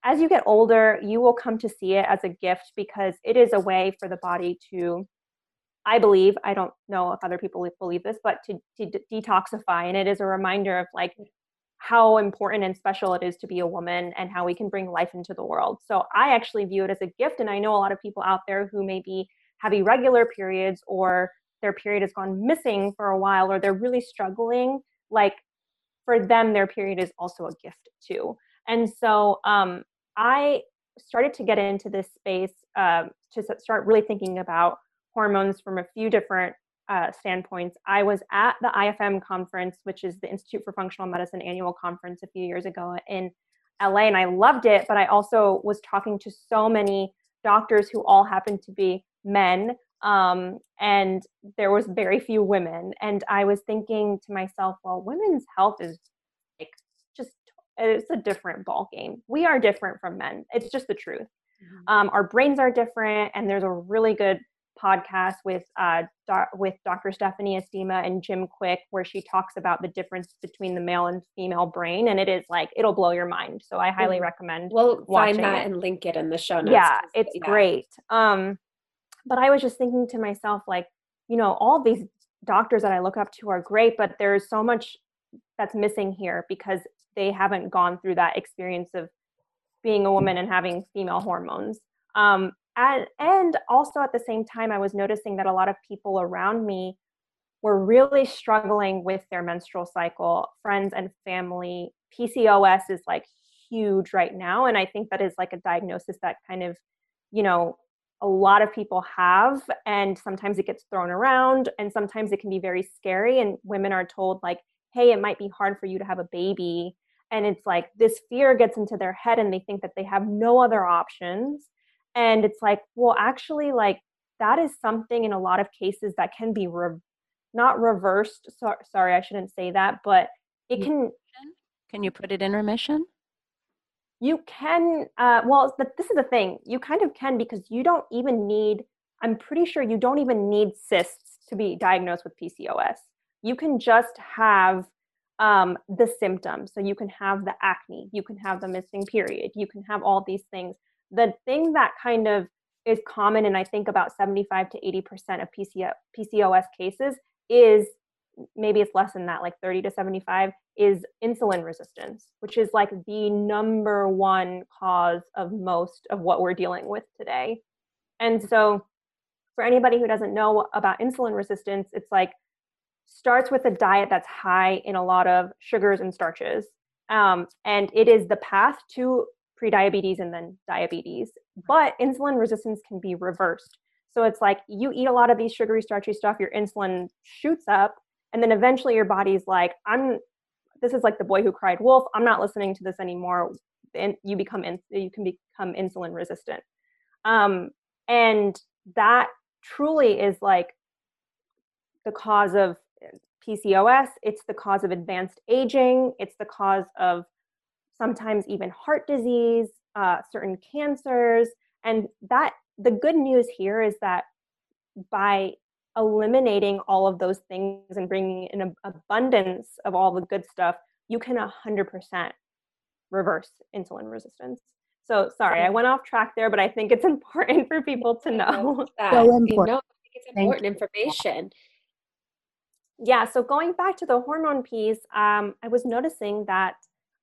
as you get older, you will come to see it as a gift because it is a way for the body to, I believe, I don't know if other people believe this, but to, to detoxify. And it is a reminder of like how important and special it is to be a woman and how we can bring life into the world. So I actually view it as a gift. And I know a lot of people out there who maybe have irregular periods or their period has gone missing for a while or they're really struggling. Like for them, their period is also a gift too. And so um, I started to get into this space um, to start really thinking about hormones from a few different uh, standpoints. I was at the IFM conference, which is the Institute for Functional Medicine annual conference a few years ago in LA, and I loved it. But I also was talking to so many doctors who all happened to be men, um, and there was very few women. And I was thinking to myself, well, women's health is it's a different ball game. We are different from men. It's just the truth. Mm-hmm. Um, our brains are different, and there's a really good podcast with uh, doc, with Dr. Stephanie Estima and Jim Kwik where she talks about the difference between the male and female brain, and it is like it'll blow your mind. So I highly recommend. We'll find that it. and link it in the show notes. Yeah, it's yeah. great. Um, but I was just thinking to myself, like, you know, all these doctors that I look up to are great, but there's so much that's missing here because they haven't gone through that experience of being a woman and having female hormones. Um, and, and also at the same time, I was noticing that a lot of people around me were really struggling with their menstrual cycle, friends and family. PCOS is like huge right now. And I think that is like a diagnosis that kind of, you know, a lot of people have. And sometimes it gets thrown around and sometimes it can be very scary. And women are told, like, hey, it might be hard for you to have a baby. And it's like this fear gets into their head and they think that they have no other options. And it's like well actually like that is something in a lot of cases that can be re- not reversed so, sorry i shouldn't say that but it can can? You put it in remission? You can uh, well this is the thing you kind of can because you don't even need i'm pretty sure you don't even need cysts to be diagnosed with pcos you can just have um, the symptoms so you can have the acne you can have the missing period you can have all these things the thing that kind of is common and I think about 75 to 80% of PCO, PCOS cases is maybe it's less than that, like 30 to 75, is insulin resistance, which is like the number one cause of most of what we're dealing with today. And so, for anybody who doesn't know about insulin resistance, it's like starts with a diet that's high in a lot of sugars and starches. Um, and it is the path to prediabetes and then diabetes. But insulin resistance can be reversed. So it's like you eat a lot of these sugary, starchy stuff, your insulin shoots up, and then eventually your body's like, I'm this is like the boy who cried wolf. I'm not listening to this anymore. And you become in, you can become insulin resistant. Um, and that truly is like the cause of PCOS. It's the cause of advanced aging. It's the cause of sometimes even heart disease, uh, certain cancers. And that the good news here is that by eliminating all of those things and bringing in an abundance of all the good stuff, you can 100% reverse insulin resistance. So sorry, I went off track there, but I think it's important for people to know. So important. You know, it's important information. Yeah, so going back to the hormone piece, um, I was noticing that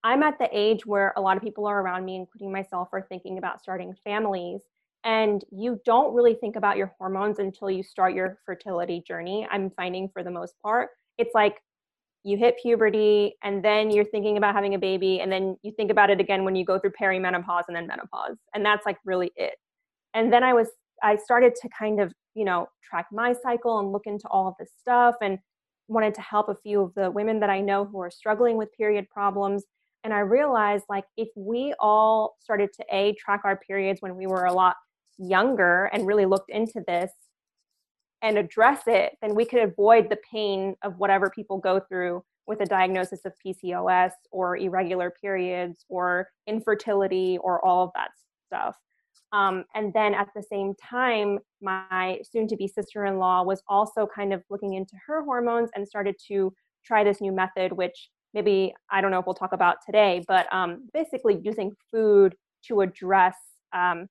I'm at the age where a lot of people are around me, including myself, are thinking about starting families. And you don't really think about your hormones until you start your fertility journey. I'm finding for the most part, it's like you hit puberty and then you're thinking about having a baby, and then you think about it again when you go through perimenopause and then menopause. And that's like really it. And then I was, I started to kind of, you know, track my cycle and look into all of this stuff and wanted to help a few of the women that I know who are struggling with period problems and I realized like if we all started to A, track our periods when we were a lot younger and really looked into this and address it, then we could avoid the pain of whatever people go through with a diagnosis of PCOS or irregular periods or infertility or all of that stuff. Um, and then at the same time, my soon to be sister in law was also kind of looking into her hormones and started to try this new method, which maybe I don't know if we'll talk about today, but um, basically using food to address um,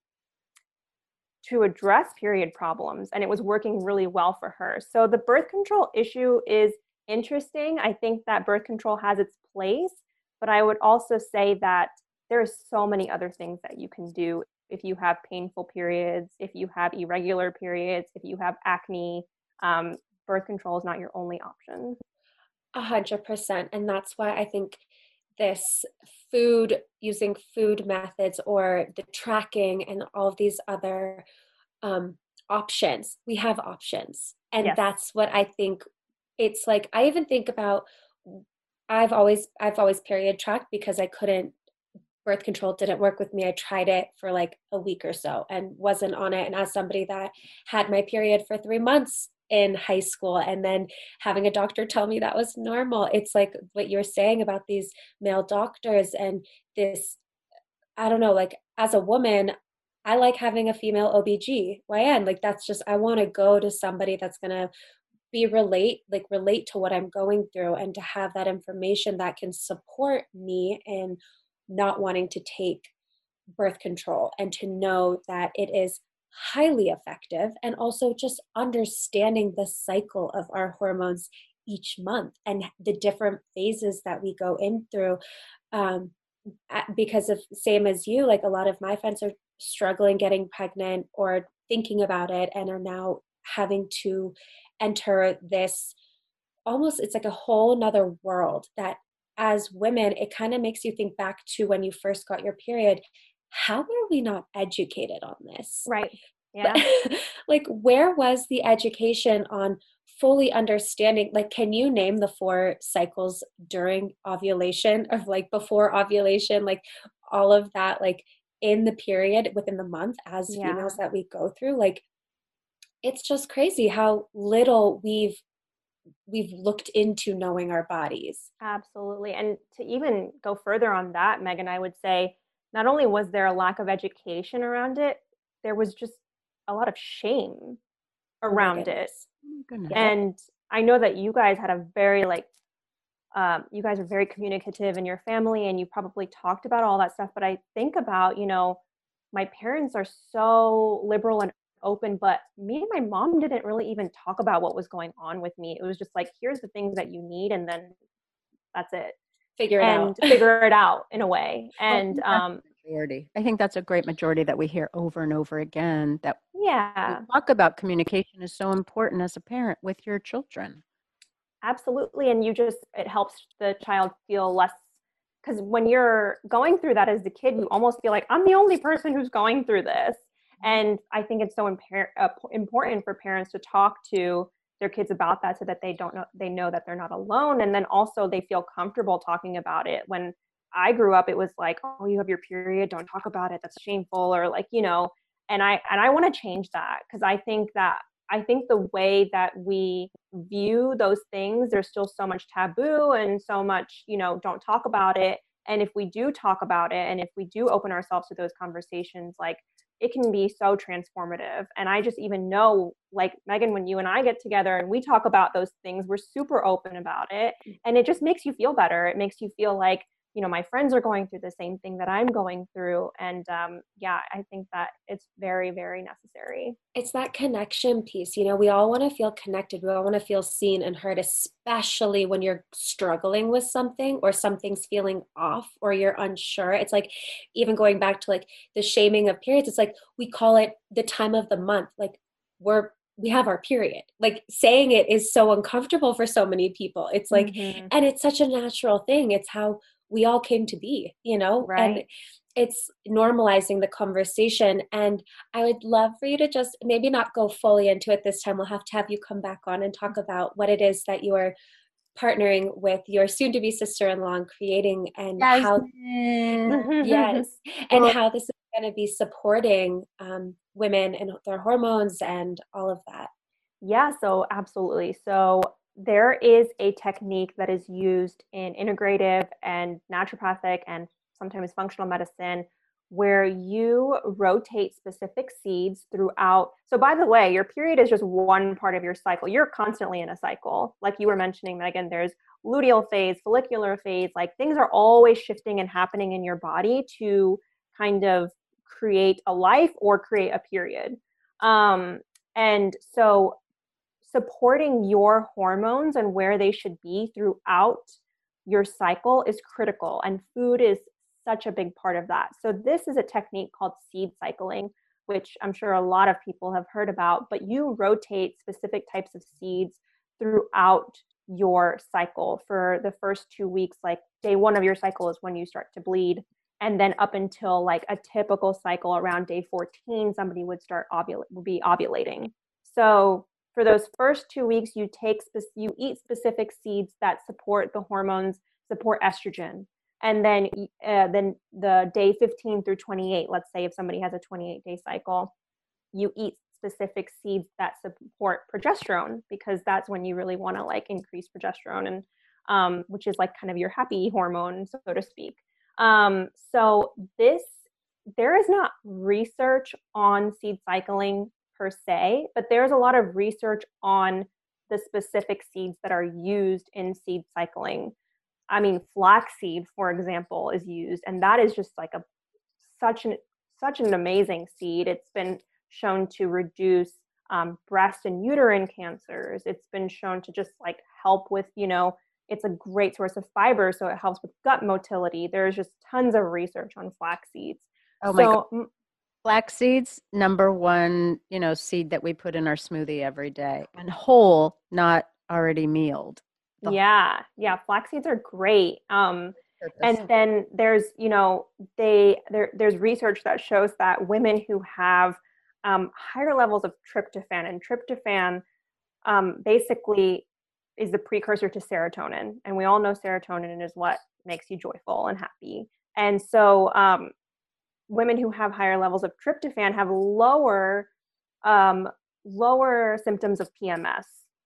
to address period problems, and it was working really well for her. So the birth control issue is interesting. I think that birth control has its place, but I would also say that there are so many other things that you can do if you have painful periods, if you have irregular periods, if you have acne. Um, birth control is not your only option. A hundred percent. And that's why I think this food, using food methods or the tracking and all of these other um, options, we have options. And yes. that's what I think it's like. I even think about, I've always, I've always period tracked because I couldn't birth control didn't work with me. I tried it for like a week or so and wasn't on it. And as somebody that had my period for three months in high school and then having a doctor tell me that was normal it's like what you're saying about these male doctors and this i don't know like as a woman I like having a female OBGYN. Like that's just I want to go to somebody that's going to be relate like relate to what I'm going through and to have that information that can support me in not wanting to take birth control and to know that it is highly effective and also just understanding the cycle of our hormones each month and the different phases that we go in through um, because of same as you like a lot of my friends are struggling getting pregnant or thinking about it and are now having to enter this almost it's like a whole nother world that as women it kind of makes you think back to when you first got your period how were we not educated on this? Right yeah. Like where was the education on fully understanding like can you name the four cycles during ovulation of like before ovulation like all of that like in the period within the month as yeah. females that we go through? Like it's just crazy how little we've we've looked into knowing our bodies. Absolutely and to even go further on that megan i would say not only was there a lack of education around it there was just a lot of shame oh around oh it and i know that you guys had a very like um, you guys are very communicative in your family and you probably talked about all that stuff but i think about you know my parents are so liberal and open but me and my mom didn't really even talk about what was going on with me. It was just like here's the things that you need and then that's it. Figure it and out. figure it out in a way. And um majority. I think that's a great majority that we hear over and over again that yeah. talk about communication is so important as a parent with your children. Absolutely and you just it helps the child feel less because when you're going through that as the kid you almost feel like i'm the only person who's going through this and I think it's so uh, important for parents to talk to their kids about that so that they don't know they know that they're not alone. And then also they feel comfortable talking about it. When i grew up it was like oh you have your period. Don't talk about it. That's shameful or like you know and i and i want to change that because i think that i think the way that we view those things there's still so much taboo and so much you know don't talk about it. And if we do talk about it and if we do open ourselves to those conversations like it can be so transformative. And I just even know, like Megan, when you and I get together and we talk about those things, we're super open about it. Mm. And it just makes you feel better. It makes you feel like you know my friends are going through the same thing that i'm going through and um, yeah i think that it's very very necessary it's that connection piece you know we all want to feel connected we all want to feel seen and heard especially when you're struggling with something or something's feeling off or you're unsure it's like even going back to like the shaming of periods it's like we call it the time of the month like we're we have our period. Like saying it is so uncomfortable for so many people. It's like, mm-hmm. and it's such a natural thing. It's how we all came to be, you know? Right. And it's normalizing the conversation. And I would love for you to just maybe not go fully into it this time. We'll have to have you come back on and talk about what it is that you are partnering with your soon to be sister in law and creating and yes. how yes and how this is going to be supporting um, women and their hormones and all of that yeah so absolutely so there is a technique that is used in integrative and naturopathic and sometimes functional medicine where you rotate specific seeds throughout. So, by the way, your period is just one part of your cycle. You're constantly in a cycle. Like you were mentioning, Megan, there's luteal phase, follicular phase, like things are always shifting and happening in your body to kind of create a life or create a period. Um, and so, supporting your hormones and where they should be throughout your cycle is critical and food is such a big part of that. So this is a technique called seed cycling which i'm sure a lot of people have heard about but you rotate specific types of seeds throughout your cycle. For the first two weeks like day one of your cycle is when you start to bleed and then up until like a typical cycle around day 14 somebody would start ovulate would be ovulating. So for those first two weeks you take you eat specific seeds that support the hormones support estrogen. And then uh, then the day 15 through 28 let's say if somebody has a 28 day cycle you eat specific seeds that support progesterone because that's when you really want to like increase progesterone and um, which is like kind of your happy hormone so to speak. Um, so this there is not research on seed cycling per se, but there's a lot of research on the specific seeds that are used in seed cycling. I mean, flaxseed, for example, is used, and that is just like a such an such an amazing seed. It's been shown to reduce um, breast and uterine cancers. It's been shown to just like help with, you know, it's a great source of fiber, so it helps with gut motility. There's just tons of research on flax seeds. Oh my so, god. Flax seeds, number one, you know, seed that we put in our smoothie every day and whole, not already mealed. The yeah, yeah, flax seeds are great. Um, and then there's, you know, they there there's research that shows that women who have um, higher levels of tryptophan, and tryptophan um, basically is the precursor to serotonin, and we all know serotonin is what makes you joyful and happy. And so, um, women who have higher levels of tryptophan have lower um, lower symptoms of PMS,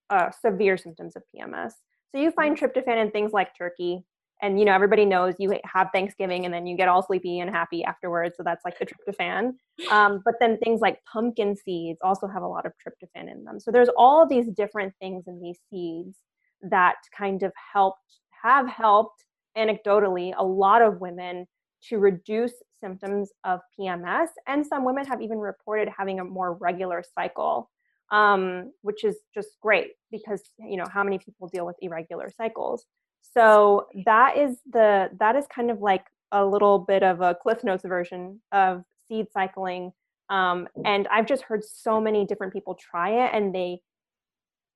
uh, severe symptoms of PMS. So you find mm-hmm. tryptophan in things like turkey, and you know everybody knows you have Thanksgiving and then you get all sleepy and happy afterwards. So that's like the tryptophan. Um, but then things like pumpkin seeds also have a lot of tryptophan in them. So there's all these different things in these seeds that kind of helped have helped anecdotally a lot of women to reduce symptoms of PMS, and some women have even reported having a more regular cycle, um, which is just great because you know how many people deal with irregular cycles. So that is the that is kind of like a little bit of a Cliff Notes version of seed cycling. Um, and I've just heard so many different people try it, and they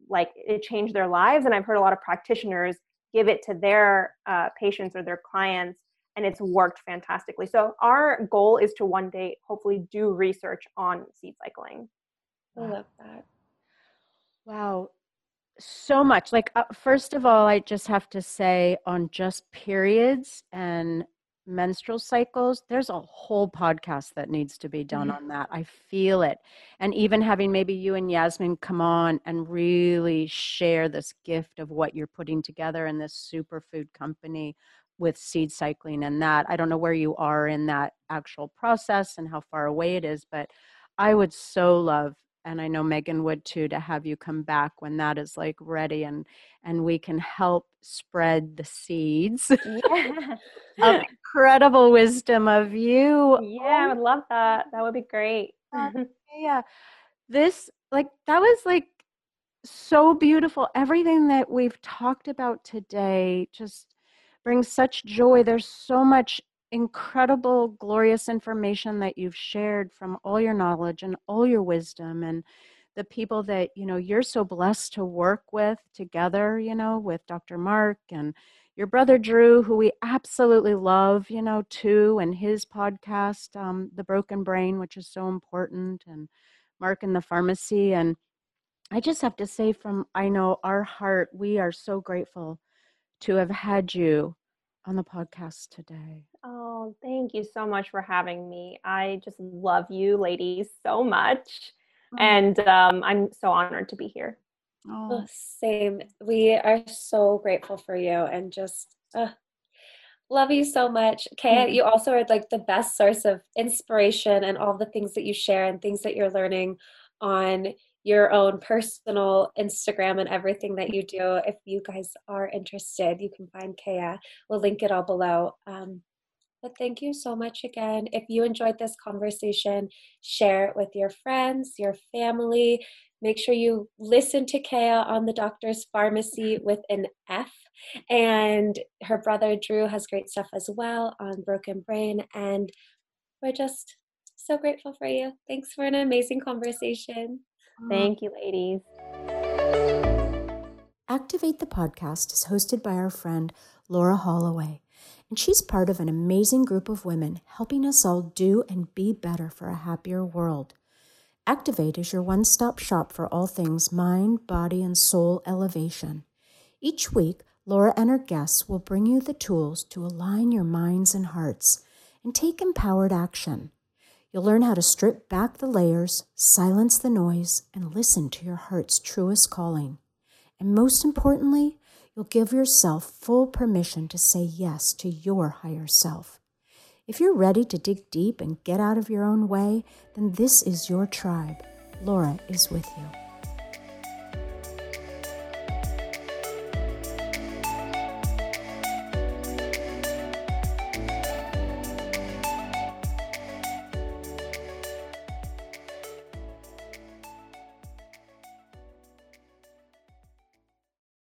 like it changed their lives. And I've heard a lot of practitioners give it to their uh, patients or their clients and it's worked fantastically. So our goal is to one day hopefully do research on seed cycling. I love that. Wow. So much. Like uh, first of all, I just have to say on just periods and menstrual cycles, there's a whole podcast that needs to be done mm-hmm. on that. I feel it. And even having maybe you and Yasmin come on and really share this gift of what you're putting together in this superfood company with seed cycling and that. I don't know where you are in that actual process and how far away it is, but I would so love and I know Megan would too to have you come back when that is like ready and and we can help spread the seeds yeah. of incredible wisdom of you. Yeah, I oh would love that. That would be great. yeah. This like that was like so beautiful. Everything that we've talked about today just brings such joy. There's so much incredible, glorious information that you've shared from all your knowledge and all your wisdom and the people that you know you're so blessed to work with together you know with dr mark and your brother Dhru who we absolutely love you know too and his podcast um, the broken brain which is so important and mark in the Farmacy and i just have to say from i know our heart we are so grateful to have had you on the podcast today. Oh, thank you so much for having me. I just love you ladies so much. Oh. And um, I'm so honored to be here. Oh. Same. We are so grateful for you and just uh, love you so much. Kaya, mm-hmm. you also are like the best source of inspiration and all the things that you share and things that you're learning on your own personal Instagram and everything that you do. If you guys are interested, you can find Kaya. We'll link it all below. Um, but thank you so much again. If you enjoyed this conversation, share it with your friends, your family. Make sure you listen to Kaya on the doctor's Farmacy with an F. And her brother Dhru has great stuff as well on Broken Brain. And we're just so grateful for you. Thanks for an amazing conversation. Mm-hmm. Thank you, ladies. Activate the podcast is hosted by our friend Laura Holloway, and she's part of an amazing group of women helping us all do and be better for a happier world. Activate is your one stop shop for all things mind, body, and soul elevation. Each week, Laura and her guests will bring you the tools to align your minds and hearts and take empowered action. You'll learn how to strip back the layers, silence the noise, and listen to your heart's truest calling. And most importantly, you'll give yourself full permission to say yes to your higher self. If you're ready to dig deep and get out of your own way, then this is your tribe. Laura is with you.